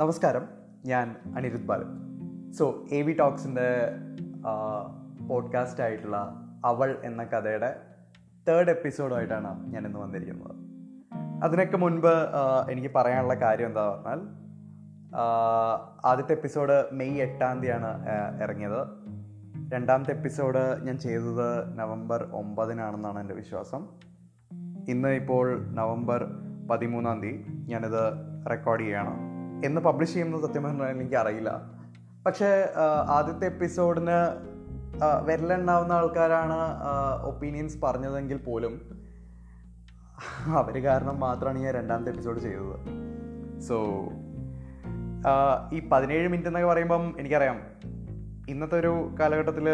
നമസ്കാരം. ഞാൻ Anirudh Balan. So A V ടോക്സിന്റെ podcast ആയിട്ടുള്ള അവൾ എന്ന കഥയുടെ തേർഡ് എപ്പിസോഡായിട്ടാണ് ഞാൻ ഇന്ന് വന്നിരിക്കുന്നത്. അതിനൊക്കെ മുൻപ് എനിക്ക് പറയാനുള്ള കാര്യം എന്താ പറഞ്ഞാൽ ആദ്യത്തെ എപ്പിസോഡ് മെയ് എട്ടാം തീയതിയാണ് ഇറങ്ങിയത്. രണ്ടാമത്തെ എപ്പിസോഡ് ഞാൻ ചെയ്തത് നവംബർ ഒമ്പതിനാണെന്നാണ് എന്റെ വിശ്വാസം. ഇന്ന് ഇപ്പോൾ നവംബർ പതിമൂന്നാം തീയതി ഞാനിത് റെക്കോർഡ് ചെയ്യണം എന്ന് പബ്ലിഷ് ചെയ്യുന്നത് സത്യം പറഞ്ഞാൽ എനിക്ക് അറിയില്ല പക്ഷേ ആദ്യത്തെ എപ്പിസോഡിന് വിരലുണ്ടാവുന്ന ആൾക്കാരാണ് ഒപ്പീനിയൻസ് പറഞ്ഞതെങ്കിൽ പോലും അവർ കാരണം മാത്രമാണ് ഞാൻ രണ്ടാമത്തെ എപ്പിസോഡ് ചെയ്തത്. സോ ഈ പതിനേഴ് മിനിറ്റ് എന്നൊക്കെ പറയുമ്പം എനിക്കറിയാം. ഇന്നത്തെ ഒരു കാലഘട്ടത്തിൽ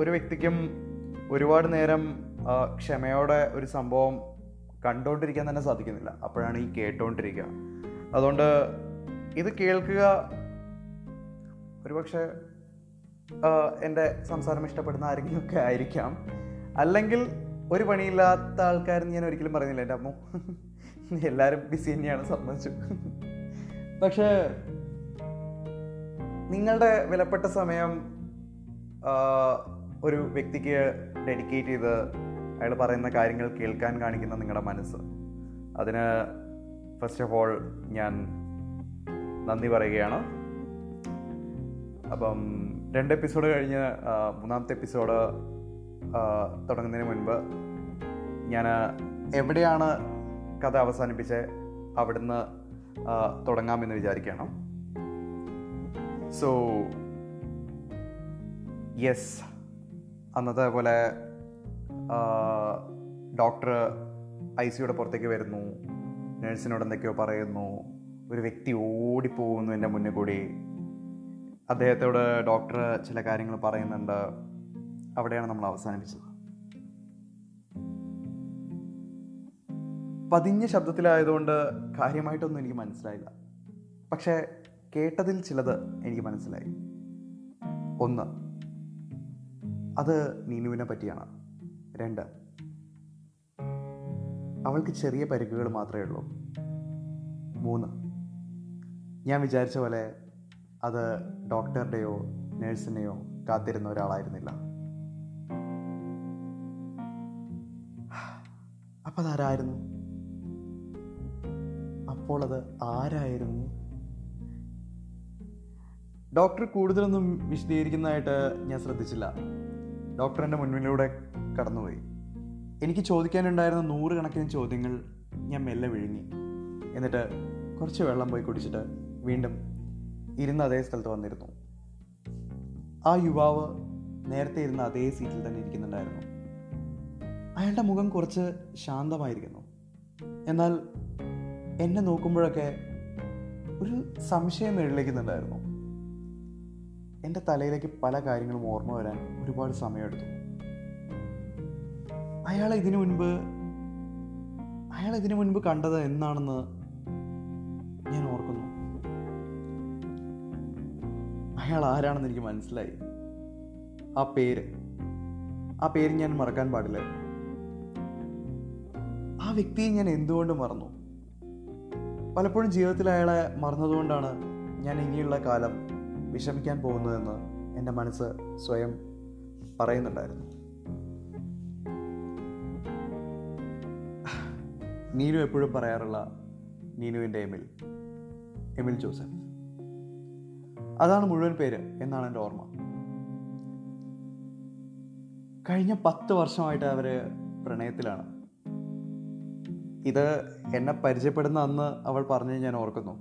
ഒരു വ്യക്തിക്കും ഒരുപാട് നേരം ക്ഷമയോടെ ഒരു സംഭവം കണ്ടുകൊണ്ടിരിക്കാൻ തന്നെ സാധിക്കുന്നില്ല. അപ്പോഴാണ് ഈ കേട്ടുകൊണ്ടിരിക്കുക അതുകൊണ്ട് ഇത് കേൾക്കുക. ഒരുപക്ഷെ എന്റെ സംസാരം ഇഷ്ടപ്പെടുന്ന ആരെങ്കിലും ഒക്കെ ആയിരിക്കാം. അല്ലെങ്കിൽ ഒരു പണിയില്ലാത്ത ആൾക്കാരെന്ന് ഞാൻ ഒരിക്കലും പറയുന്നില്ല എന്റെ അമ്മ. എല്ലാവരും ബിസി തന്നെയാണ് സമ്മതിച്ചു. പക്ഷേ നിങ്ങളുടെ വിലപ്പെട്ട സമയം ഒരു വ്യക്തിക്ക് ഡെഡിക്കേറ്റ് ചെയ്ത് അയാൾ പറയുന്ന കാര്യങ്ങൾ കേൾക്കാൻ കാണിക്കുന്ന നിങ്ങളുടെ മനസ്സ്. അതിന് ഫസ്റ്റ് ഓഫ് ഓൾ ഞാൻ നന്ദി പറയുകയാണ്. അപ്പം രണ്ട് എപ്പിസോഡ് കഴിഞ്ഞ് മൂന്നാമത്തെ എപ്പിസോഡ് തുടങ്ങുന്നതിന് മുൻപ് ഞാൻ എവിടെയാണ് കഥ അവസാനിപ്പിച്ച് അവിടുന്ന് തുടങ്ങാമെന്ന് വിചാരിക്കുകയാണ് സോ യെസ് അന്നത്തെ പോലെ ഡോക്ടർ ഐ സിയുടെ പുറത്തേക്ക് വരുന്നു നഴ്സിനോട് എന്തൊക്കെയോ പറയുന്നു ഒരു വ്യക്തി ഓടിപ്പോകുന്നു എന്റെ മുന്നിൽ കൂടി. അദ്ദേഹത്തോട് ഡോക്ടർ ചില കാര്യങ്ങൾ പറയുന്നുണ്ട്. അവിടെയാണ് നമ്മൾ അവസാനിപ്പിച്ചത്. പതിഞ്ഞ ശബ്ദത്തിലായതുകൊണ്ട് കാര്യമായിട്ടൊന്നും എനിക്ക് മനസ്സിലായില്ല. പക്ഷേ കേട്ടതിൽ ചിലത് എനിക്ക് മനസ്സിലായി. ഒന്ന് അത് നീനുവിനെ പറ്റിയാണ്. രണ്ട് അവൾക്ക് ചെറിയ പരിക്കുകൾ മാത്രമേ ഉള്ളൂ. മൂന്ന് ഞാൻ വിചാരിച്ച പോലെ അത് ഡോക്ടറുടെയോ നേഴ്സിനെയോ കാത്തിരുന്ന ഒരാളായിരുന്നില്ല. അപ്പോൾ അതാരായിരുന്നു? അപ്പോൾ അത് ആരായിരുന്നു? ഡോക്ടർ കൂടുതലൊന്നും വിശദീകരിക്കുന്നതായിട്ട് ഞാൻ ശ്രദ്ധിച്ചില്ല. ഡോക്ടർ എന്റെ മുന്നിലൂടെ കടന്നുപോയി. എനിക്ക് ചോദിക്കാനുണ്ടായിരുന്ന നൂറുകണക്കിന് ചോദ്യങ്ങൾ ഞാൻ മെല്ലെ വിഴുങ്ങി. എന്നിട്ട് കുറച്ച് വെള്ളം പോയി കുടിച്ചിട്ട് വീണ്ടും ഇരുന്ന അതേ സ്ഥലത്ത് വന്നിരുന്നു. ആ യുവാവ് നേരത്തെ ഇരുന്ന അതേ സീറ്റിൽ തന്നെ ഇരിക്കുന്നുണ്ടായിരുന്നു. അയാളുടെ മുഖം കുറച്ച് ശാന്തമായിരിക്കുന്നു. എന്നാൽ എന്നെ നോക്കുമ്പോഴൊക്കെ ഒരു സംശയം എഴുന്നേക്കുന്നുണ്ടായിരുന്നു എന്റെ തലയിലേക്ക് പല കാര്യങ്ങളും ഓർമ്മ വരാൻ ഒരുപാട് സമയമെടുത്തു. അയാൾ ഇതിനു മുൻപ് അയാൾ ഇതിനു മുൻപ് കണ്ടത് എന്നാണെന്ന് ഞാൻ ഓർക്കുന്നു. അയാൾ ആരാണെന്ന് എനിക്ക് മനസ്സിലായി. ആ പേര്. ആ പേര് ഞാൻ മറക്കാൻ പാടില്ല. ആ വ്യക്തിയെ ഞാൻ എന്തുകൊണ്ട് മറന്നു? പലപ്പോഴും ജീവിതത്തിൽ അയാളെ മറന്നതുകൊണ്ടാണ് ഞാൻ ഇനിയുള്ള കാലം വിഷമിക്കാൻ പോകുന്നതെന്ന് എന്റെ മനസ്സ് സ്വയം പറയുന്നുണ്ടായിരുന്നു. നീനു എപ്പോഴും പറയാറുള്ള നീനുവിന്റെ എമിൽ. എമിൽ ജോസഫ്. അതാണ് മുഴുവൻ പേര് എന്നാണ് എന്റെ ഓർമ്മ. കഴിഞ്ഞ പത്ത് വർഷമായിട്ട് അവർ പ്രണയത്തിലാണ്. ഇത് എന്നെ പരിചയപ്പെടുന്ന അന്ന് അവൾ പറഞ്ഞ് ഞാൻ ഓർക്കുന്നു.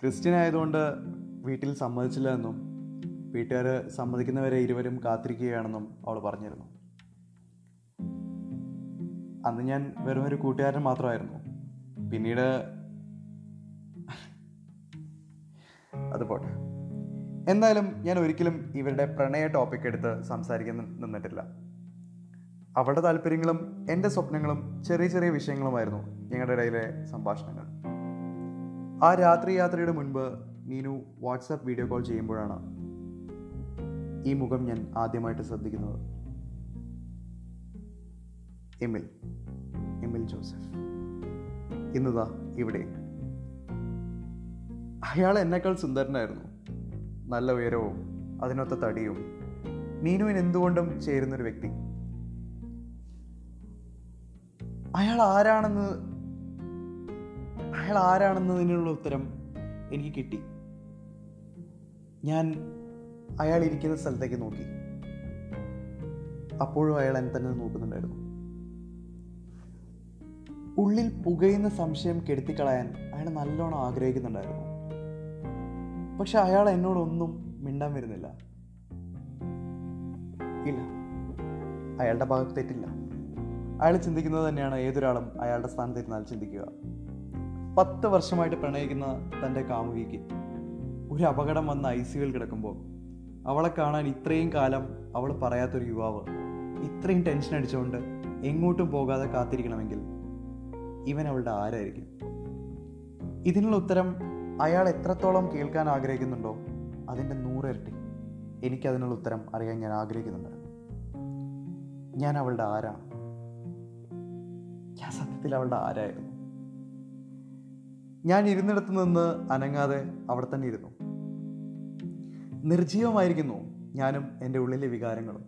ക്രിസ്ത്യൻ ആയതുകൊണ്ട് വീട്ടിൽ സമ്മതിച്ചില്ല എന്നും വീട്ടുകാർ സമ്മതിക്കുന്നവരെ ഇരുവരും കാത്തിരിക്കുകയാണെന്നും അവൾ പറഞ്ഞിരുന്നു. അന്ന് ഞാൻ വെറും ഒരു കൂട്ടുകാരൻ മാത്രമായിരുന്നു. പിന്നീട് അത് പോട്ടെ. എന്തായാലും ഞാൻ ഒരിക്കലും ഇവരുടെ പ്രണയ ടോപ്പിക് എടുത്ത് സംസാരിക്കാൻ നിന്നിട്ടില്ല. അവളുടെ താല്പര്യങ്ങളും എന്റെ സ്വപ്നങ്ങളും ചെറിയ ചെറിയ വിഷയങ്ങളുമായിരുന്നു ഞങ്ങളുടെ ഇടയിലെ സംഭാഷണങ്ങൾ. ആ രാത്രി യാത്രയുടെ മുൻപ് നീനു വാട്സാപ്പ് വീഡിയോ കോൾ ചെയ്യുമ്പോഴാണ് ഈ മുഖം ഞാൻ ആദ്യമായിട്ട് ശ്രദ്ധിക്കുന്നത്. എമിൽ എമിൽ ജോസഫ്. ഇന്നതാ ഇവിടെ. അയാൾ എന്നെക്കാൾ സുന്ദരനായിരുന്നു. നല്ല ഉയരവും അതിനൊത്ത തടിയും. നീനുവിന് എന്തുകൊണ്ടും ചേരുന്നൊരു വ്യക്തി. അയാൾ ആരാണെന്ന് അയാൾ ആരാണെന്നതിനുള്ള ഉത്തരം എനിക്ക് കിട്ടി. ഞാൻ അയാൾ ഇരിക്കുന്ന സ്ഥലത്തേക്ക് നോക്കി. അപ്പോഴും അയാൾ എന്നെ തന്നെ നോക്കുന്നുണ്ടായിരുന്നു. ഉള്ളിൽ പുകയുന്ന സംശയം കെടുത്തിക്കളയാൻ അയാൾ നല്ലോണം ആഗ്രഹിക്കുന്നുണ്ടായിരുന്നു. പക്ഷെ അയാൾ എന്നോടൊന്നും മിണ്ടാൻ വരുന്നില്ല. ഇല്ല. അയാളുടെ ഭാഗത്ത് തെറ്റില്ല. അയാൾ ചിന്തിക്കുന്നത് തന്നെയാണ് ഏതൊരാളും അയാളുടെ സ്ഥാനത്തിരുന്നാൽ ചിന്തിക്കുക. പത്ത് വർഷമായിട്ട് പ്രണയിക്കുന്ന തന്റെ കാമുകിക്ക് ഒരു അപകടം വന്ന ഐ കിടക്കുമ്പോൾ അവളെ കാണാൻ ഇത്രയും കാലം അവൾ പറയാത്തൊരു യുവാവ് ഇത്രയും ടെൻഷൻ അടിച്ചുകൊണ്ട് എങ്ങോട്ടും പോകാതെ കാത്തിരിക്കണമെങ്കിൽ ഇവൻ അവളുടെ ആരായിരിക്കും? ഇതിനുള്ള ഉത്തരം അയാൾ എത്രത്തോളം കേൾക്കാൻ ആഗ്രഹിക്കുന്നുണ്ടോ അതിന്റെ നൂറിരട്ടി എനിക്കതിനുള്ള ഉത്തരം അറിയാൻ ഞാൻ ആഗ്രഹിക്കുന്നുണ്ട്. ഞാൻ അവളുടെ ആരാണ്? ഞാൻ സത്യത്തിൽ അവളുടെ ആരായിരുന്നു? ഞാൻ ഇരുന്നിടത്ത് നിന്ന് അനങ്ങാതെ അവിടെ തന്നെ ഇരുന്നു. നിർജീവമായിരിക്കുന്നു ഞാനും എന്റെ ഉള്ളിലെ വികാരങ്ങളും.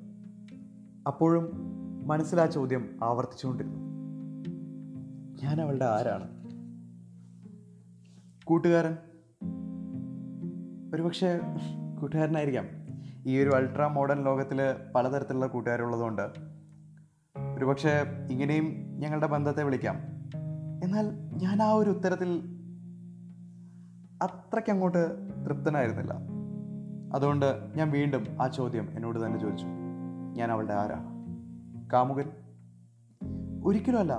അപ്പോഴും മനസ്സിലാ ചോദ്യം ആവർത്തിച്ചുകൊണ്ടിരുന്നു. ഞാൻ അവളുടെ ആരാണ്? കൂട്ടുകാരൻ? ഒരുപക്ഷെ കൂട്ടുകാരനായിരിക്കാം. ഈ ഒരു അൾട്രാ മോഡേൺ ലോകത്തിൽ പലതരത്തിലുള്ള കൂട്ടുകാരുള്ളതുകൊണ്ട് ഒരുപക്ഷെ ഇങ്ങനെയും ഞങ്ങളുടെ ബന്ധത്തെ വിളിക്കാം. എന്നാൽ ഞാൻ ആ ഒരു ഉത്തരത്തിൽ അത്രയ്ക്ക് അങ്ങോട്ട് തൃപ്തനായിരുന്നില്ല. അതുകൊണ്ട് ഞാൻ വീണ്ടും ആ ചോദ്യം എന്നോട് തന്നെ ചോദിച്ചു. ഞാൻ അവളുടെ ആരാണ്? കാമുകൻ? ഒരിക്കലുമല്ല.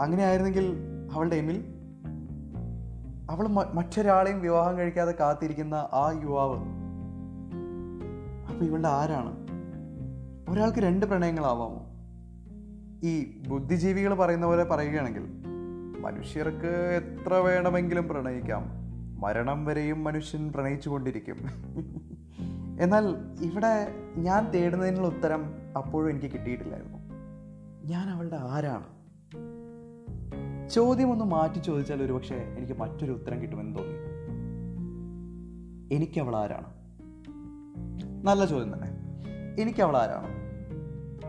അങ്ങനെ ആയിരുന്നെങ്കിൽ അവളുടെ എമിൽ അവൾ മറ്റൊരാളെയും വിവാഹം കഴിക്കാതെ കാത്തിരിക്കുന്ന ആ യുവാവ്. അപ്പൊ ഇവളുടെ ആരാണ്? ഒരാൾക്ക് രണ്ട് പ്രണയങ്ങളാവാമോ? ഈ ബുദ്ധിജീവികൾ പറയുന്ന പോലെ പറയുകയാണെങ്കിൽ മനുഷ്യർക്ക് എത്ര വേണമെങ്കിലും പ്രണയിക്കാം. മരണം വരെയും മനുഷ്യൻ പ്രണയിച്ചുകൊണ്ടിരിക്കും. എന്നാൽ ഇവിടെ ഞാൻ തേടുന്നതിനുള്ള ഉത്തരം അപ്പോഴും എനിക്ക് കിട്ടിയിട്ടില്ലായിരുന്നു. ഞാൻ അവളുടെ ആരാണ്? ചോദ്യം ഒന്ന് മാറ്റി ചോദിച്ചാൽ ഒരുപക്ഷെ എനിക്ക് മറ്റൊരു ഉത്തരം കിട്ടുമെന്ന് തോന്നി. എനിക്ക് അവൾ ആരാണ് നല്ല ചോദ്യം തന്നെ. എനിക്ക് അവൾ ആരാണ്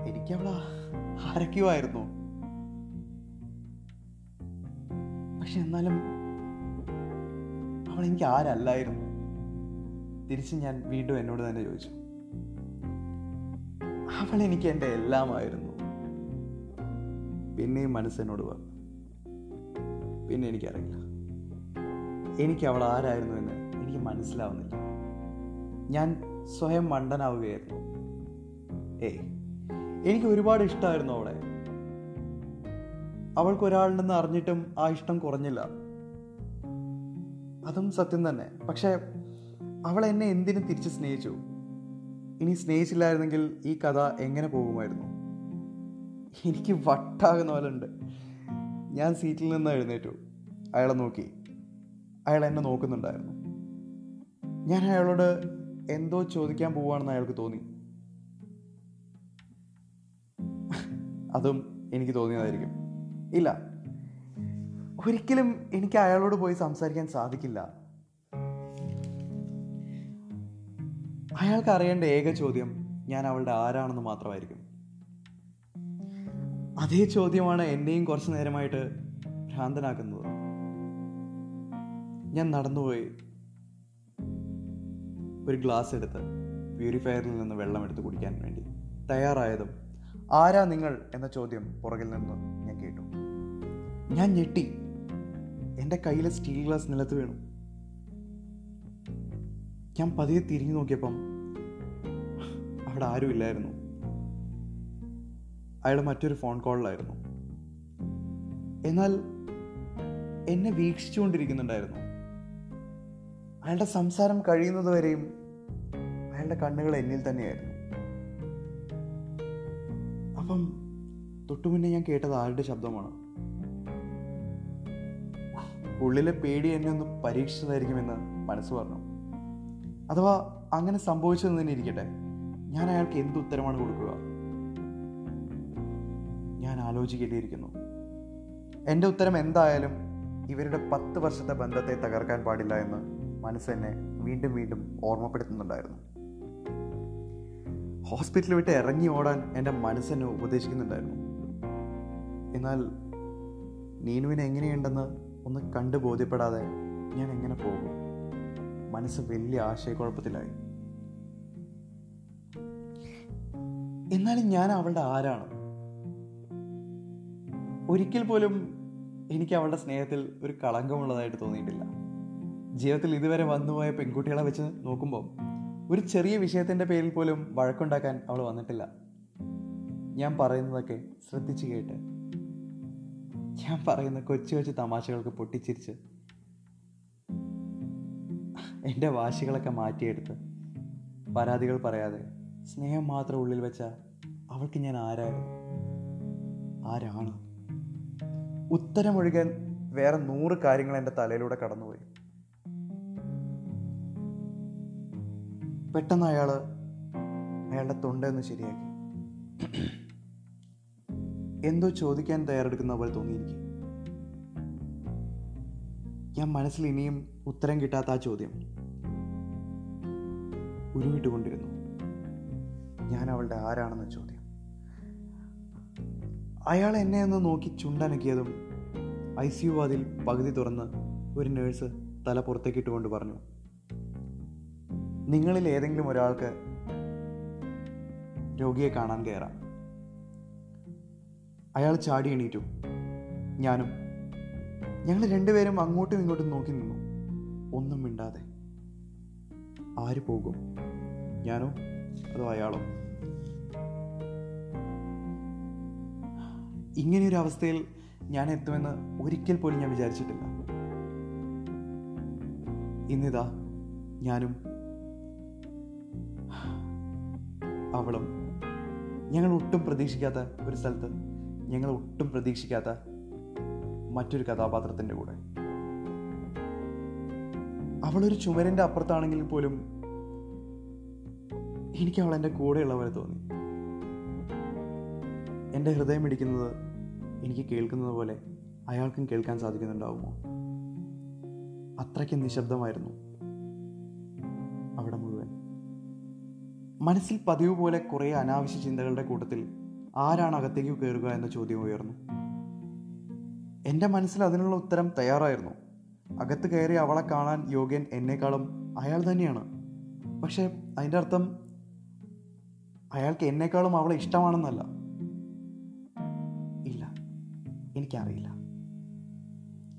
എനിക്ക് അവൾ ആരൊക്കെയോ പക്ഷെ എന്നാലും അവൾ എനിക്ക് ആരല്ലായിരുന്നു? തിരിച്ച് ഞാൻ വീണ്ടും എന്നോട് തന്നെ ചോദിച്ചു. അവൾ എനിക്ക് എന്റെ എല്ലാമായിരുന്നു. പിന്നെയും മനസ്സെന്നോട് പറഞ്ഞു. പിന്നെ എനിക്കറിയില്ല. എനിക്ക് അവൾ ആരായിരുന്നു എന്ന് എനിക്ക് മനസ്സിലാവുന്നില്ല. ഞാൻ സ്വയം മണ്ടനാവുകയായിരുന്നു. ഏയ് എനിക്ക് ഒരുപാട് ഇഷ്ടമായിരുന്നു അവളെ. അവൾക്ക് ഒരാളുണ്ടെന്ന് അറിഞ്ഞിട്ടും ആ ഇഷ്ടം കുറഞ്ഞില്ല. അതും സത്യം തന്നെ. പക്ഷേ അവൾ എന്നെ എന്തിനു തിരിച്ച് സ്നേഹിച്ചു. ഇനി സ്നേഹിച്ചില്ലായിരുന്നെങ്കിൽ ഈ കഥ എങ്ങനെ പോകുമായിരുന്നു? എനിക്ക് വട്ടാകുന്ന പോലെ ഉണ്ട്. ഞാൻ സീറ്റിൽ നിന്ന് എഴുന്നേറ്റു. അയാളെ നോക്കി. അയാൾ എന്നെ നോക്കുന്നുണ്ടായിരുന്നു. ഞാൻ അയാളോട് എന്തോ ചോദിക്കാൻ പോവാണെന്ന് അയാൾക്ക് തോന്നി. അതും എനിക്ക് തോന്നിയതായിരിക്കും. ഇല്ല. ഒരിക്കലും എനിക്ക് അയാളോട് പോയി സംസാരിക്കാൻ സാധിക്കില്ല. അയാൾക്ക് അറിയേണ്ട ഏക ചോദ്യം ഞാൻ അവളുടെ ആരാണെന്ന് മാത്രമായിരിക്കും. അതേ ചോദ്യമാണ് എന്നെയും കുറച്ചു നേരമായിട്ട് ഭ്രാന്തനാക്കുന്നത്. ഞാൻ നടന്നുപോയി. ഒരു ഗ്ലാസ് എടുത്ത് പ്യൂരിഫയറിൽ നിന്ന് വെള്ളം എടുത്ത് കുടിക്കാൻ വേണ്ടി തയ്യാറായതും ആരാ നിങ്ങൾ എന്ന ചോദ്യം പുറകിൽ നിന്ന് ഞാൻ കേട്ടു. ഞാൻ ഞെട്ടി. എന്റെ കയ്യിലെ സ്റ്റീൽ ഗ്ലാസ് നിലത്ത് വീണു. ഞാൻ പതിയെ തിരിഞ്ഞു നോക്കിയപ്പം അവിടെ ആരുമില്ലായിരുന്നു. അയാൾ മറ്റൊരു ഫോൺ കോളിലായിരുന്നു എന്നാൽ എന്നെ വീക്ഷിച്ചുകൊണ്ടിരിക്കുന്നുണ്ടായിരുന്നു. അയാളുടെ സംസാരം കഴിയുന്നതുവരെയും അയാളുടെ കണ്ണുകൾ എന്നിൽ തന്നെയായിരുന്നു. അപ്പം തൊട്ടുമുന്നെ ഞാൻ കേട്ടത് ആരുടെ ശബ്ദമാണ്? ഉള്ളിലെ പേടി എന്നെ ഒന്ന് പരീക്ഷിച്ചതായിരിക്കുമെന്ന് മനസ്സ് പറഞ്ഞു. അഥവാ അങ്ങനെ സംഭവിച്ചതെന്ന് തന്നെ ഇരിക്കട്ടെ. ഞാൻ അയാൾക്ക് എന്ത് ഉത്തരമാണ് കൊടുക്കുക? ഞാൻ ആലോചിക്കേണ്ടിയിരിക്കുന്നു. എന്റെ ഉത്തരം എന്തായാലും ഇവരുടെ പത്ത് വർഷത്തെ ബന്ധത്തെ തകർക്കാൻ പാടില്ല എന്ന് മനസ്സെന്നെ വീണ്ടും വീണ്ടും ഓർമ്മപ്പെടുത്തുന്നുണ്ടായിരുന്നു. ഹോസ്പിറ്റലിൽ വിട്ട് ഇറങ്ങി ഓടാൻ എന്റെ മനസ്സെന്നെ ഉപദേശിക്കുന്നുണ്ടായിരുന്നു. എന്നാൽ നീനുവിനെ എങ്ങനെയുണ്ടെന്ന് ഒന്ന് കണ്ടു ബോധ്യപ്പെടാതെ ഞാൻ എങ്ങനെ പോകും? മനസ്സ് വലിയ ആശയക്കുഴപ്പത്തിലായി. എന്നാലും ഞാൻ അവളുടെ ആരാണ്? ഒരിക്കൽ പോലും എനിക്ക് അവളുടെ സ്നേഹത്തിൽ ഒരു കളങ്കമുള്ളതായിട്ട് തോന്നിയിട്ടില്ല. ജീവിതത്തിൽ ഇതുവരെ വന്നുപോയ പെൺകുട്ടികളെ വെച്ച് നോക്കുമ്പോൾ ഒരു ചെറിയ വിഷയത്തിന്റെ പേരിൽ പോലും വഴക്കുണ്ടാക്കാൻ അവൾ വന്നിട്ടില്ല. ഞാൻ പറയുന്നതൊക്കെ ശ്രദ്ധിച്ചു കേട്ട് ഞാൻ പറയുന്ന കൊച്ചു കൊച്ചു തമാശകൾക്ക് പൊട്ടിച്ചിരിച്ച് എന്റെ വാശികളൊക്കെ മാറ്റിയെടുത്ത് പരാതികൾ പറയാതെ സ്നേഹം മാത്രം ഉള്ളിൽ വെച്ച അവൾക്ക് ഞാൻ ആരാണ് ആരാണ്? ഉത്തരമൊഴുകാൻ വേറെ നൂറ് കാര്യങ്ങൾ എന്റെ തലയിലൂടെ കടന്നുപോയി. പെട്ടെന്ന് അയാൾ അയാളുടെ തൊണ്ടെന്ന് ശരിയാക്കി. എന്തോ ചോദിക്കാൻ തയ്യാറെടുക്കുന്ന പോലെ തോന്നിയിരിക്കും. ഞാൻ മനസ്സിൽ ഇനിയും ഉത്തരം കിട്ടാത്ത ആ ചോദ്യം ഉരുവിട്ടുകൊണ്ടിരുന്നു. ഞാൻ അവളുടെ ആരാണെന്ന് ചോദ്യം അയാൾ എന്നെ ഒന്ന് നോക്കി ചുണ്ടനക്കിയതും ഐ സി യു വാതിൽ പകുതി തുറന്ന് ഒരു നേഴ്സ് തല പുറത്തേക്കിട്ടുകൊണ്ട് പറഞ്ഞു നിങ്ങളിൽ ഏതെങ്കിലും ഒരാൾക്ക് രോഗിയെ കാണാൻ കയറാം. അയാൾ ചാടി എണീറ്റു. ഞാനും ഞങ്ങൾ രണ്ടുപേരും അങ്ങോട്ടും ഇങ്ങോട്ടും നോക്കി നിന്നു. ഒന്നും മിണ്ടാതെ. ആര് പോകും? ഞാനോ? അതോ അയാളോ? ഇങ്ങനെയൊരു അവസ്ഥയിൽ ഞാൻ എത്തുമെന്ന് ഒരിക്കൽ പോലും ഞാൻ വിചാരിച്ചിട്ടില്ല. ഇന്നിതാ ഞാനും അവളും. ഞങ്ങൾ ഒട്ടും പ്രതീക്ഷിക്കാത്ത ഒരു സ്ഥലത്ത് ഞങ്ങൾ ഒട്ടും പ്രതീക്ഷിക്കാത്ത മറ്റൊരു കഥാപാത്രത്തിന്റെ കൂടെ. അവളൊരു ചുമരിന്റെ അപ്പുറത്താണെങ്കിൽ പോലും എനിക്ക് അവൾ എന്റെ കൂടെയുള്ള തോന്നി. എന്റെ ഹൃദയം ഇടിക്കുന്നത് എനിക്ക് കേൾക്കുന്നത് പോലെ അയാൾക്കും കേൾക്കാൻ സാധിക്കുന്നുണ്ടാവുമോ? അത്രയ്ക്ക് നിശബ്ദമായിരുന്നു അവിടെ മുഴുവൻ. മനസ്സിൽ പതിവ് പോലെ കുറേ അനാവശ്യ ചിന്തകളുടെ കൂട്ടത്തിൽ ആരാണ് അകത്തേക്ക് കയറുക എന്ന ചോദ്യം ഉയർന്നു. എന്റെ മനസ്സിൽ അതിനുള്ള ഉത്തരം തയ്യാറായിരുന്നു. അകത്ത് കയറി അവളെ കാണാൻ യോഗ്യൻ എന്നെക്കാളും അയാൾ തന്നെയാണ്. പക്ഷേ അതിന്റെ അർത്ഥം അയാൾക്ക് എന്നെക്കാളും അവളെ ഇഷ്ടമാണെന്നല്ല. എനിക്കറിയില്ല.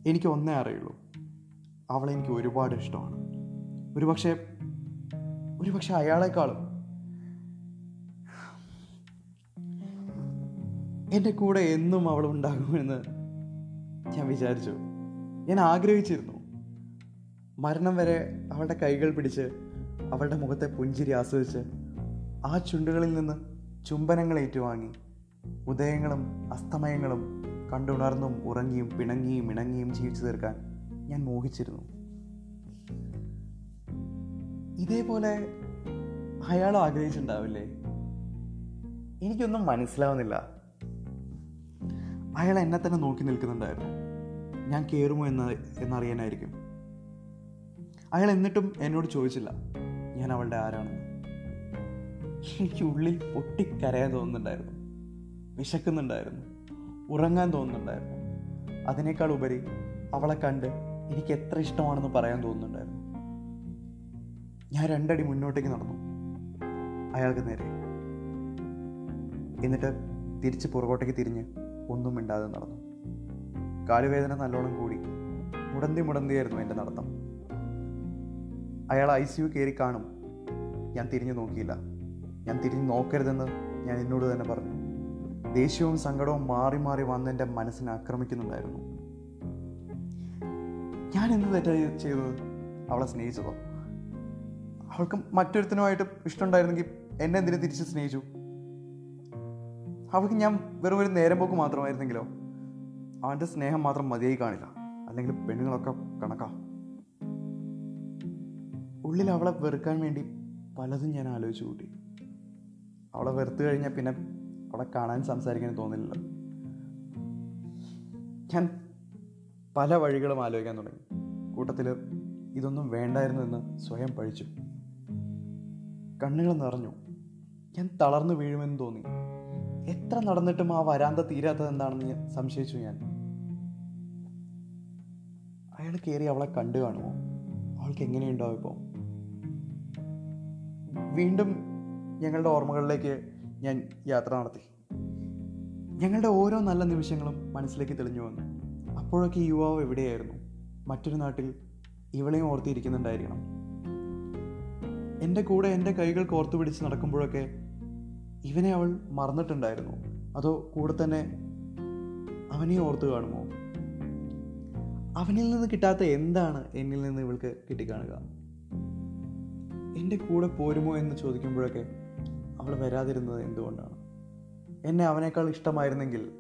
എനിക്ക് ഒന്നേ അറിയുള്ളൂ. അവളെ എനിക്ക് ഒരുപാട് ഇഷ്ടമാണ്. ഒരുപക്ഷെ ഒരുപക്ഷെ അയാളെക്കാളും എന്റെ കൂടെ എന്നും അവൾ ഉണ്ടാകുമെന്ന് ഞാൻ വിചാരിച്ചു. ഞാൻ ആഗ്രഹിച്ചിരുന്നു. മരണം വരെ അവളുടെ കൈകൾ പിടിച്ച് അവളുടെ മുഖത്തെ പുഞ്ചിരി ആസ്വദിച്ച് ആ ചുണ്ടുകളിൽ നിന്ന് ചുംബനങ്ങൾ ഏറ്റുവാങ്ങി. ഉദയങ്ങളും അസ്തമയങ്ങളും കണ്ടുണർന്നും ഉറങ്ങിയും പിണങ്ങിയും ഇണങ്ങിയും ജീവിച്ചു തീർക്കാൻ ഞാൻ മോഹിച്ചിരുന്നു. ഇതേപോലെ അയാൾ ആഗ്രഹിച്ചിട്ടുണ്ടാവില്ലേ? എനിക്കൊന്നും മനസ്സിലാവുന്നില്ല. അയാൾ എന്നെ തന്നെ നോക്കി നിൽക്കുന്നുണ്ടായിരുന്നു. ഞാൻ കയറുമോ എന്ന് എന്നറിയാനായിരിക്കും. അയാൾ എന്നിട്ടും എന്നോട് ചോദിച്ചില്ല ഞാൻ അവളുടെ ആരാണെന്ന്? എനിക്ക് ഉള്ളിൽ പൊട്ടിക്കരയാൻ തോന്നുന്നുണ്ടായിരുന്നു. വിശക്കുന്നുണ്ടായിരുന്നു. ഉറങ്ങാൻ തോന്നുന്നുണ്ടായിരുന്നു. അതിനേക്കാൾ ഉപരി അവളെ കണ്ട് എനിക്ക് എത്ര ഇഷ്ടമാണെന്ന് പറയാൻ തോന്നുന്നുണ്ടായിരുന്നു. ഞാൻ രണ്ടടി മുന്നോട്ടേക്ക് നടന്നു. അയാൾക്ക് നേരെ. എന്നിട്ട് തിരിച്ച് പുറകോട്ടേക്ക് തിരിഞ്ഞ് ഒന്നും മിണ്ടാതെ നടന്നു. കാലുവേദന നല്ലോണം കൂടി മുടന്തി മുടന്തിയായിരുന്നു എന്റെ നടത്തം. അയാൾ ഐ സി യു കയറി കാണും. ഞാൻ തിരിഞ്ഞു നോക്കിയില്ല. ഞാൻ തിരിഞ്ഞു നോക്കരുതെന്ന് ഞാൻ എന്നോട് തന്നെ പറഞ്ഞു. ദേഷ്യവും സങ്കടവും മാറി മാറി വന്ന് എന്റെ മനസ്സിനെ ആക്രമിക്കുന്നുണ്ടായിരുന്നു. ഞാൻ എന്ത് തെറ്റായി ചെയ്തത്? അവളെ സ്നേഹിച്ചതോ? അവൾക്ക് മറ്റൊരുത്തനുമായിട്ട് ഇഷ്ടമുണ്ടായിരുന്നെങ്കിൽ എന്നെ എന്തിനു തിരിച്ച് സ്നേഹിച്ചു? അവൾക്ക് ഞാൻ വെറും ഒരു നേരം പോക്ക് മാത്രമായിരുന്നെങ്കിലോ? അവന്റെ സ്നേഹം മാത്രം മതിയായി കാണില്ല. അല്ലെങ്കിൽ പെണ്ണുങ്ങളൊക്കെ കണക്കാ. ഉള്ളിൽ അവളെ വെറുക്കാൻ വേണ്ടി പലതും ഞാൻ ആലോചിച്ചു കൂട്ടി. അവളെ വെറുത്തു കഴിഞ്ഞാൽ പിന്നെ അവളെ കാണാൻ സംസാരിക്കാൻ തോന്നില്ല ഞാൻ പല വഴികളും ആലോചിക്കാൻ തുടങ്ങി. കൂട്ടത്തിൽ ഇതൊന്നും വേണ്ടായിരുന്നു എന്ന് സ്വയം പഴിച്ചു കണ്ണുകൾ നിറഞ്ഞു. ഞാൻ തളർന്നു വീഴുമെന്ന് തോന്നി. എത്ര നടന്നിട്ടും ആ വരാന്ത തീരാത്തത് എന്താണെന്ന് സംശയിച്ചു ഞാൻ. അയാൾ കയറി അവളെ കണ്ടു കാണുമോ? അവൾക്ക് എങ്ങനെയുണ്ടാവും ഇപ്പോൾ വീണ്ടും ഞങ്ങളുടെ ഓർമ്മകളിലേക്ക് ഞാൻ യാത്ര നടത്തി. ഞങ്ങളുടെ ഓരോ നല്ല നിമിഷങ്ങളും മനസ്സിലേക്ക് തെളിഞ്ഞു വന്നു. അപ്പോഴൊക്കെ യുവാവ് എവിടെയായിരുന്നു? മറ്റൊരു നാട്ടിൽ ഇവളെയും ഓർത്തിരിക്കുന്നുണ്ടായിരിക്കണം. എന്റെ കൂടെ എന്റെ കൈകൾ കോർത്തു പിടിച്ച് നടക്കുമ്പോഴൊക്കെ ഇവനെ അവൾ മറന്നിട്ടുണ്ടായിരുന്നു? അതോ കൂടെ തന്നെ അവനെ ഓർത്തു കാണുമോ? അവനിൽ നിന്ന് കിട്ടാത്ത എന്താണ് എന്നിൽ നിന്ന് ഇവൾക്ക് കിട്ടിക്കാണുക? എന്റെ കൂടെ പോരുമോ എന്ന് ചോദിക്കുമ്പോഴൊക്കെ അവൾ വരാതിരുന്നത് എന്തുകൊണ്ടാണ്? എന്നെ അവനേക്കാൾ ഇഷ്ടമായിരുന്നെങ്കിൽ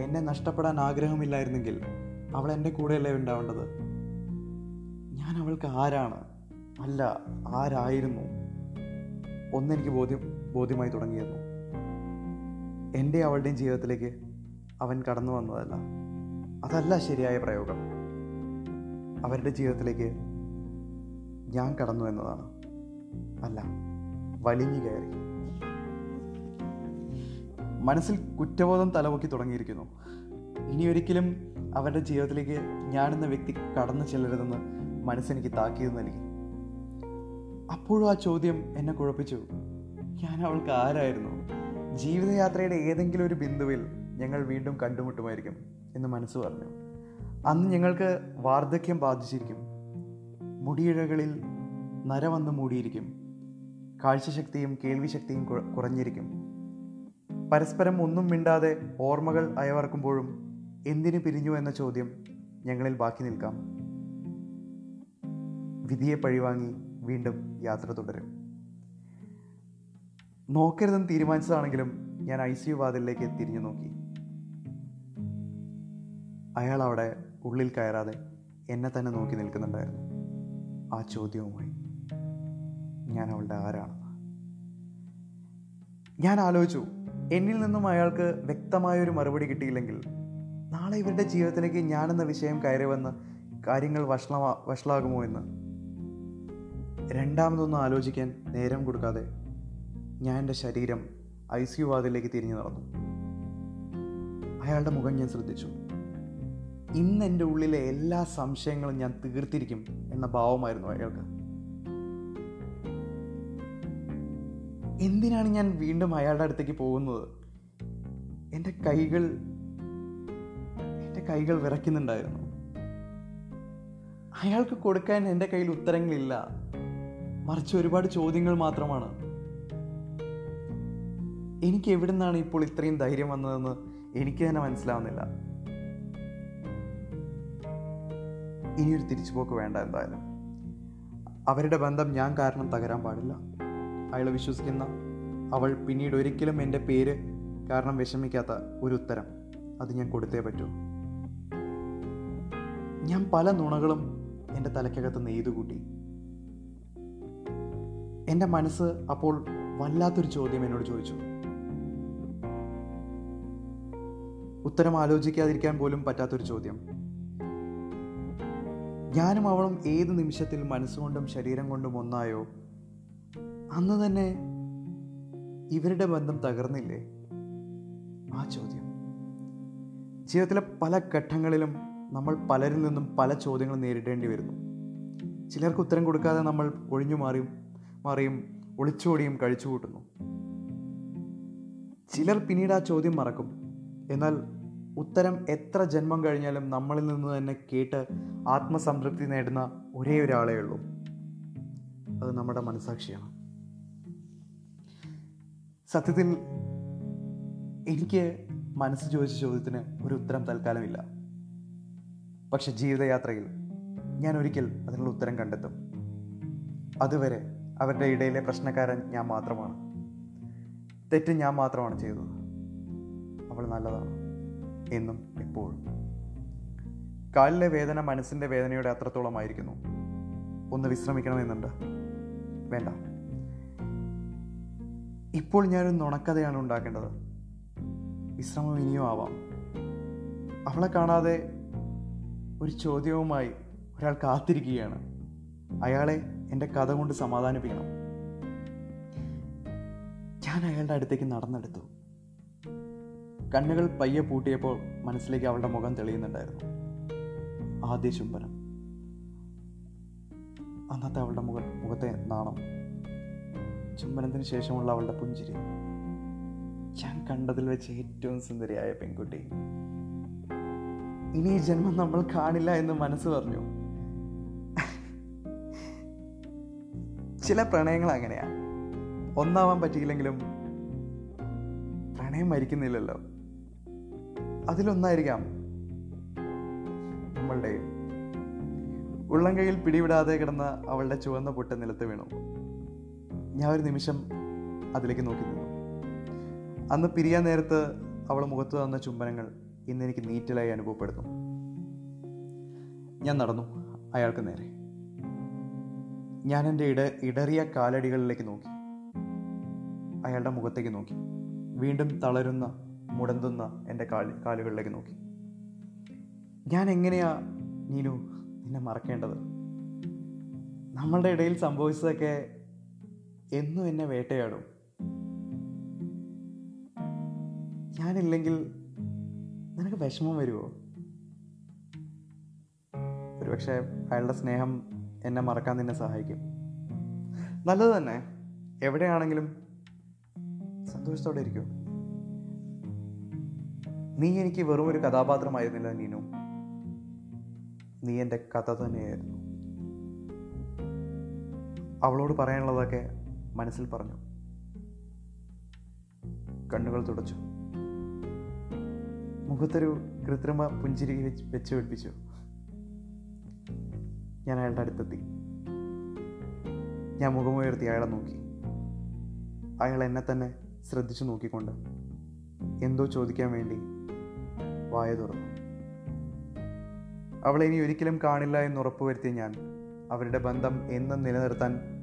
എന്നെ നഷ്ടപ്പെടാൻ ആഗ്രഹമില്ലായിരുന്നെങ്കിൽ അവൾ എന്റെ കൂടെയല്ലേ ഉണ്ടാവേണ്ടത്? ഞാൻ അവൾക്ക് ആരാണ്? അല്ല ആരായിരുന്നു? ഒന്നെനിക്ക് ബോധ്യം ബോധ്യമായി തുടങ്ങിയിരുന്നു. എന്റെ അവളുടെയും ജീവിതത്തിലേക്ക് അവൻ കടന്നു വന്നതല്ല. അതല്ല ശരിയായ പ്രയോഗം. അവരുടെ ജീവിതത്തിലേക്ക് ഞാൻ കടന്നു എന്നതാണ്. അല്ല വലിഞ്ഞു കയറി. മനസ്സിൽ കുറ്റബോധം തലമുക്കി തുടങ്ങിയിരിക്കുന്നു. ഇനിയൊരിക്കലും അവരുടെ ജീവിതത്തിലേക്ക് ഞാനെന്ന വ്യക്തി കടന്നു ചെല്ലരുതെന്ന് മനസ്സെനിക്ക് താക്കീത് നൽകി അപ്പോഴും ആ ചോദ്യം എന്നെ കുഴപ്പിച്ചു. ഞാൻ അവൾക്ക് ആരായിരുന്നു? ജീവിതയാത്രയുടെ ഏതെങ്കിലും ഒരു ബിന്ദുവിൽ ഞങ്ങൾ വീണ്ടും കണ്ടുമുട്ടുമായിരിക്കും എന്ന് മനസ്സ് പറഞ്ഞു. അന്ന് ഞങ്ങൾക്ക് വാർദ്ധക്യം ബാധിച്ചിരിക്കും. മുടിയിഴകളിൽ നര വന്ന് മൂടിയിരിക്കും. കാഴ്ചശക്തിയും കേൾവിശക്തിയും കുറ- കുറഞ്ഞിരിക്കും. പരസ്പരം ഒന്നും മിണ്ടാതെ ഓർമ്മകൾ അയവർക്കുമ്പോഴും എന്തിനു പിരിഞ്ഞു എന്ന ചോദ്യം ഞങ്ങളിൽ ബാക്കി നിൽക്കാം. വിധിയെ പഴിവാങ്ങി വീണ്ടും യാത്ര തുടരും. നോക്കരുതെന്ന് തീരുമാനിച്ചതാണെങ്കിലും ഞാൻ ഐ സി യു വാതിലിലേക്ക് തിരിഞ്ഞു നോക്കി. അയാൾ അവിടെ ഉള്ളിൽ കയറാതെ എന്നെ തന്നെ നോക്കി നിൽക്കുന്നുണ്ടായിരുന്നു. ആ ചോദ്യവുമായി ഞാൻ അവളുടെ ആരാണ് ഞാൻ ആലോചിച്ചു എന്നിൽ നിന്നും അയാൾക്ക് വ്യക്തമായൊരു മറുപടി കിട്ടിയില്ലെങ്കിൽ നാളെ ഇവരുടെ ജീവിതത്തിലേക്ക് ഞാനെന്ന വിഷയം കയറി വന്ന് കാര്യങ്ങൾ വഷളമാ വഷളാകുമോ എന്ന്? രണ്ടാമതൊന്നും ആലോചിക്കാൻ നേരം കൊടുക്കാതെ ഞാൻ എന്റെ ശരീരം ഐ സി യു വാതിലേക്ക് തിരിഞ്ഞു നടന്നു. അയാളുടെ മുഖം ഞാൻ ശ്രദ്ധിച്ചു. ഇന്ന് എന്റെ ഉള്ളിലെ എല്ലാ സംശയങ്ങളും ഞാൻ തീർത്തിരിക്കും എന്ന ഭാവമായിരുന്നു അയാൾക്ക്. എന്തിനാണ് ഞാൻ വീണ്ടും അയാളുടെ അടുത്തേക്ക് പോകുന്നത്? എന്റെ കൈകൾ എന്റെ കൈകൾ വിറയ്ക്കുന്നുണ്ടായിരുന്നു. അയാൾക്ക് കൊടുക്കാൻ എന്റെ കയ്യിൽ ഉത്തരങ്ങളില്ല. മറിച്ച് ഒരുപാട് ചോദ്യങ്ങൾ മാത്രമാണ്. എനിക്ക് എവിടെ നിന്നാണ് ഇപ്പോൾ ഇത്രയും ധൈര്യം വന്നതെന്ന് എനിക്ക് തന്നെ മനസ്സിലാവുന്നില്ല. ഇനിയൊരു തിരിച്ചുപോക്ക് വേണ്ട എന്തായാലും. അവരുടെ ബന്ധം ഞാൻ കാരണം തകരാൻ പാടില്ല. അയാൾ വിശ്വസിക്കുന്ന അവൾ പിന്നീട് ഒരിക്കലും എന്റെ പേര് കാരണം വിഷമിക്കാത്ത ഒരു ഉത്തരം അത് ഞാൻ കൊടുത്തേ പറ്റൂ. ഞാൻ പല നുണകളും എന്റെ തലയ്ക്കകത്ത് നെയ്തു കൂട്ടി. എന്റെ മനസ്സ് അപ്പോൾ വല്ലാത്തൊരു ചോദ്യം എന്നോട് ചോദിച്ചു. ഉത്തരം ആലോചിക്കാതിരിക്കാൻ പോലും പറ്റാത്തൊരു ചോദ്യം. ഞാനും അവളും ഏത് നിമിഷത്തിൽ മനസ്സുകൊണ്ടും ശരീരം കൊണ്ടും ഒന്നായോ അന്ന് തന്നെ ഇവരുടെ ബന്ധം തകർന്നില്ലേ? ആ ചോദ്യം. ജീവിതത്തിലെ പല ഘട്ടങ്ങളിലും നമ്മൾ പലരിൽ നിന്നും പല ചോദ്യങ്ങൾ നേരിടേണ്ടി വരുന്നു. ചിലർക്ക് ഉത്തരം കൊടുക്കാതെ നമ്മൾ ഒഴിഞ്ഞു മാറിയും മാറിയും ഒളിച്ചോടിയും കഴിച്ചു കൂട്ടുന്നു. ചിലർ പിന്നീട് ആ ചോദ്യം മറക്കും. എന്നാൽ ഉത്തരം എത്ര ജന്മം കഴിഞ്ഞാലും നമ്മളിൽ നിന്ന് തന്നെ കേട്ട് ആത്മസംതൃപ്തി നേടുന്ന ഒരേ ഒരാളേ ഉള്ളൂ. അത് നമ്മുടെ മനസാക്ഷിയാണ്. സത്യത്തിൽ എനിക്ക് മനസ്സ് ചോദിച്ച ചോദ്യത്തിന് ഒരു ഉത്തരം തൽക്കാലമില്ല. പക്ഷെ ജീവിതയാത്രയിൽ ഞാൻ ഒരിക്കൽ അതിനുള്ള ഉത്തരം കണ്ടെത്തും. അതുവരെ അവരുടെ ഇടയിലെ പ്രശ്നക്കാരൻ ഞാൻ മാത്രമാണ്. തെറ്റ് ഞാൻ മാത്രമാണ് ചെയ്തത്. അവൾ നല്ലതാണ് എന്നും എപ്പോഴും. കാലിലെ വേദന മനസ്സിന്റെ വേദനയുടെ അത്രത്തോളമായിരിക്കുന്നു. ഒന്ന് വിശ്രമിക്കണമെന്നുണ്ട്. വേണ്ട. ഇപ്പോൾ ഞാനൊരു നുണക്കഥയാണ് ഉണ്ടാക്കേണ്ടത്. വിശ്രമം ഇനിയും ആവാം. അവളെ കാണാതെ ഒരു ചോദ്യവുമായി ഒരാൾ കാത്തിരിക്കുകയാണ്. അയാളെ എന്റെ കഥ കൊണ്ട് സമാധാനിപ്പിക്കണം. ഞാൻ അയാളുടെ അടുത്തേക്ക് നടന്നെടുത്തു. കണ്ണുകൾ പയ്യെ പൂട്ടിയപ്പോൾ മനസ്സിലേക്ക് അവളുടെ മുഖം തെളിയുന്നുണ്ടായിരുന്നു. ആദ്യ ചുംബനം അന്നത്തെ അവളുടെ മുഖ മുഖത്തെ നാണം ചുംബനത്തിന് ശേഷമുള്ള അവളുടെ പുഞ്ചിരി. ഞാൻ കണ്ടതിൽ വെച്ച് ഏറ്റവും സുന്ദരിയായ പെൺകുട്ടി. ഇനി ഈ ജന്മം നമ്മൾ കാണില്ല എന്ന് മനസ്സ് പറഞ്ഞു. ചില പ്രണയങ്ങൾ അങ്ങനെയാ. ഒന്നാവാൻ പറ്റിയില്ലെങ്കിലും പ്രണയം മരിക്കുന്നില്ലല്ലോ. അതിലൊന്നായിരിക്കാം നമ്മളുടെ ഉള്ളം കയ്യിൽ പിടിവിടാതെ കിടന്ന അവളുടെ ചുവന്ന പൊട്ട് നിലത്ത് വീണു. ഞാൻ ഒരു നിമിഷം അതിലേക്ക് നോക്കി നിന്നു അന്ന് പിരിയാൻ നേരത്ത് അവൾ മുഖത്ത് തന്ന ചുംബനങ്ങൾ ഇന്ന് എനിക്ക് നീറ്റലായി അനുഭവപ്പെടുന്നു. ഞാൻ നടന്നു അയാൾക്ക് നേരെ. ഞാൻ എന്റെ ഇട ഇടറിയ കാലടികളിലേക്ക് നോക്കി. അയാളുടെ മുഖത്തേക്ക് നോക്കി. വീണ്ടും തളരുന്ന മുടന്തുന്ന എന്റെ കാൽ കാലുകളിലേക്ക് നോക്കി. ഞാൻ എങ്ങനെയാ നീനു നിന്നെ മറക്കേണ്ടത്? നമ്മളുടെ ഇടയിൽ സംഭവിച്ചതൊക്കെ എന്നും എന്നെ വേട്ടയാടും. ഞാനില്ലെങ്കിൽ നിനക്ക് വിഷമം വരുമോ ഒരുപക്ഷെ അയാളുടെ സ്നേഹം എന്നെ മറക്കാൻ നിന്നെ സഹായിക്കും. നല്ലത് തന്നെ. എവിടെയാണെങ്കിലും സന്തോഷത്തോടെ ഇരിക്കും. നീ എനിക്ക് വെറും ഒരു കഥാപാത്രമായിരുന്നില്ല നീനു. നീ എന്റെ കഥ തന്നെയായിരുന്നു. അവളോട് പറയാനുള്ളതൊക്കെ മനസ്സിൽ പറഞ്ഞു. കണ്ണുകൾ തുടച്ചു. മുഖത്തൊരു കൃത്രിമ പുഞ്ചിരി വെച്ച് പിടിപ്പിച്ചു. ഞാൻ അയാളുടെ അടുത്തെത്തി. ഞാൻ മുഖമുയർത്തി അയാളെ നോക്കി. അയാൾ എന്നെ തന്നെ ശ്രദ്ധിച്ചു നോക്കിക്കൊണ്ട് എന്തോ ചോദിക്കാൻ വേണ്ടി വായ തുറന്നു. അവളെ ഇനി ഒരിക്കലും കാണില്ല എന്ന് ഉറപ്പുവരുത്തിയ ഞാൻ അവരുടെ ബന്ധം എന്നും നിലനിർത്താൻ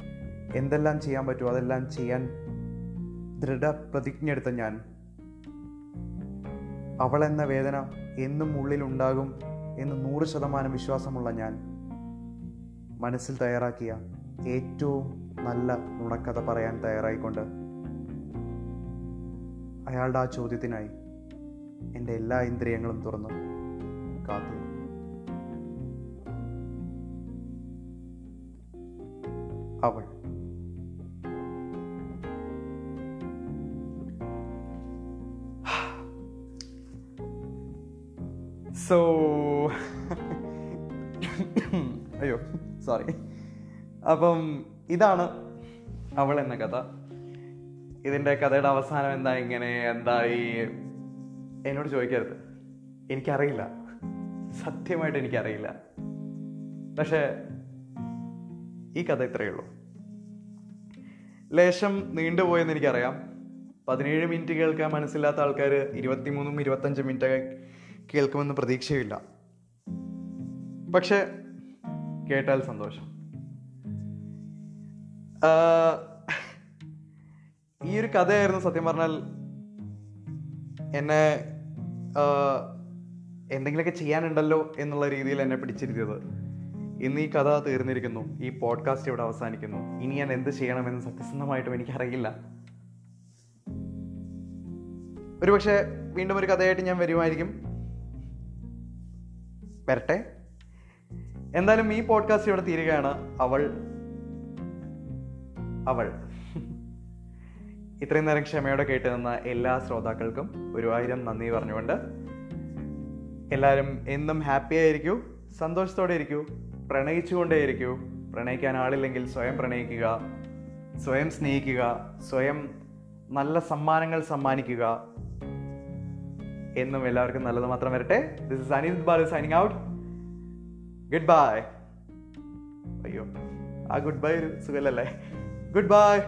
എന്തെല്ലാം ചെയ്യാൻ പറ്റുമോ അതെല്ലാം ചെയ്യാൻ ദൃഢപ്രതിജ്ഞ എടുത്ത ഞാൻ. അവളെന്ന വേദന എന്നും ഉള്ളിലുണ്ടാകും എന്ന് നൂറ് ശതമാനം വിശ്വാസമുള്ള ഞാൻ. മനസ്സിൽ തയ്യാറാക്കിയ ഏറ്റവും നല്ല നുണക്കഥ പറയാൻ തയ്യാറായിക്കൊണ്ട് അയാളുടെ ആ ചോദ്യത്തിനായി എന്റെ എല്ലാ ഇന്ദ്രിയങ്ങളും തുറന്നു കാത്തു. അവൾ സോ അയ്യോ സോറി അപ്പം ഇതാണ് അവൾ എന്ന കഥ. ഇതിന്റെ കഥയുടെ അവസാനം എന്താ ഇങ്ങനെ എന്തായി എന്നോട് ചോദിക്കരുത്. എനിക്കറിയില്ല. സത്യമായിട്ട് എനിക്കറിയില്ല. പക്ഷേ ഈ കഥ ഇത്രയേ ഉള്ളൂ. ലേശം നീണ്ടുപോയെന്ന് എനിക്കറിയാം. പതിനേഴ് മിനിറ്റ് കേൾക്കാൻ മനസ്സില്ലാത്ത ആൾക്കാർ ഇരുപത്തിമൂന്നും ഇരുപത്തഞ്ച് മിനിറ്റ് കേൾക്കുമെന്ന് പ്രതീക്ഷയില്ല. പക്ഷെ കേട്ടാൽ സന്തോഷം. ഈ ഒരു കഥയായിരുന്നു സത്യം പറഞ്ഞാൽ എന്നെ എന്തെങ്കിലുമൊക്കെ ചെയ്യാനുണ്ടല്ലോ എന്നുള്ള രീതിയിൽ എന്നെ പിടിച്ചിരുത്തിയത്. ഇന്ന് ഈ കഥ തീർന്നിരിക്കുന്നു. ഈ പോഡ്കാസ്റ്റ് ഇവിടെ അവസാനിക്കുന്നു. ഇനി ഞാൻ എന്ത് ചെയ്യണമെന്ന് സത്യസന്ധമായിട്ടും എനിക്കറിയില്ല. ഒരുപക്ഷെ വീണ്ടും ഒരു കഥയായിട്ട് ഞാൻ വരുമായിരിക്കും. വരട്ടെ. എന്തായാലും ഈ പോഡ്കാസ്റ്റ് ഇവിടെ തീരുകയാണ്. അവൾ അവൾ. ഇത്രയും നേരം ക്ഷമയോടെ കേട്ട് നിന്ന എല്ലാ ശ്രോതാക്കൾക്കും ഒരു ആയിരം നന്ദി പറഞ്ഞുകൊണ്ട് എല്ലാവരും എന്നും ഹാപ്പി ആയിരിക്കൂ സന്തോഷത്തോടെ ഇരിക്കൂ പ്രണയിച്ചുകൊണ്ടേയിരിക്കൂ പ്രണയിക്കാൻ ആളില്ലെങ്കിൽ സ്വയം പ്രണയിക്കുക സ്വയം സ്നേഹിക്കുക സ്വയം നല്ല സമ്മാനങ്ങൾ സമ്മാനിക്കുക. എന്നും എല്ലാവർക്കും നല്ലത് മാത്രം വരട്ടെ. This is Anil Balu signing out good bye അയ്യോ ആ ഗുഡ് ബൈ ഒരു സുഖമല്ലേ? Good bye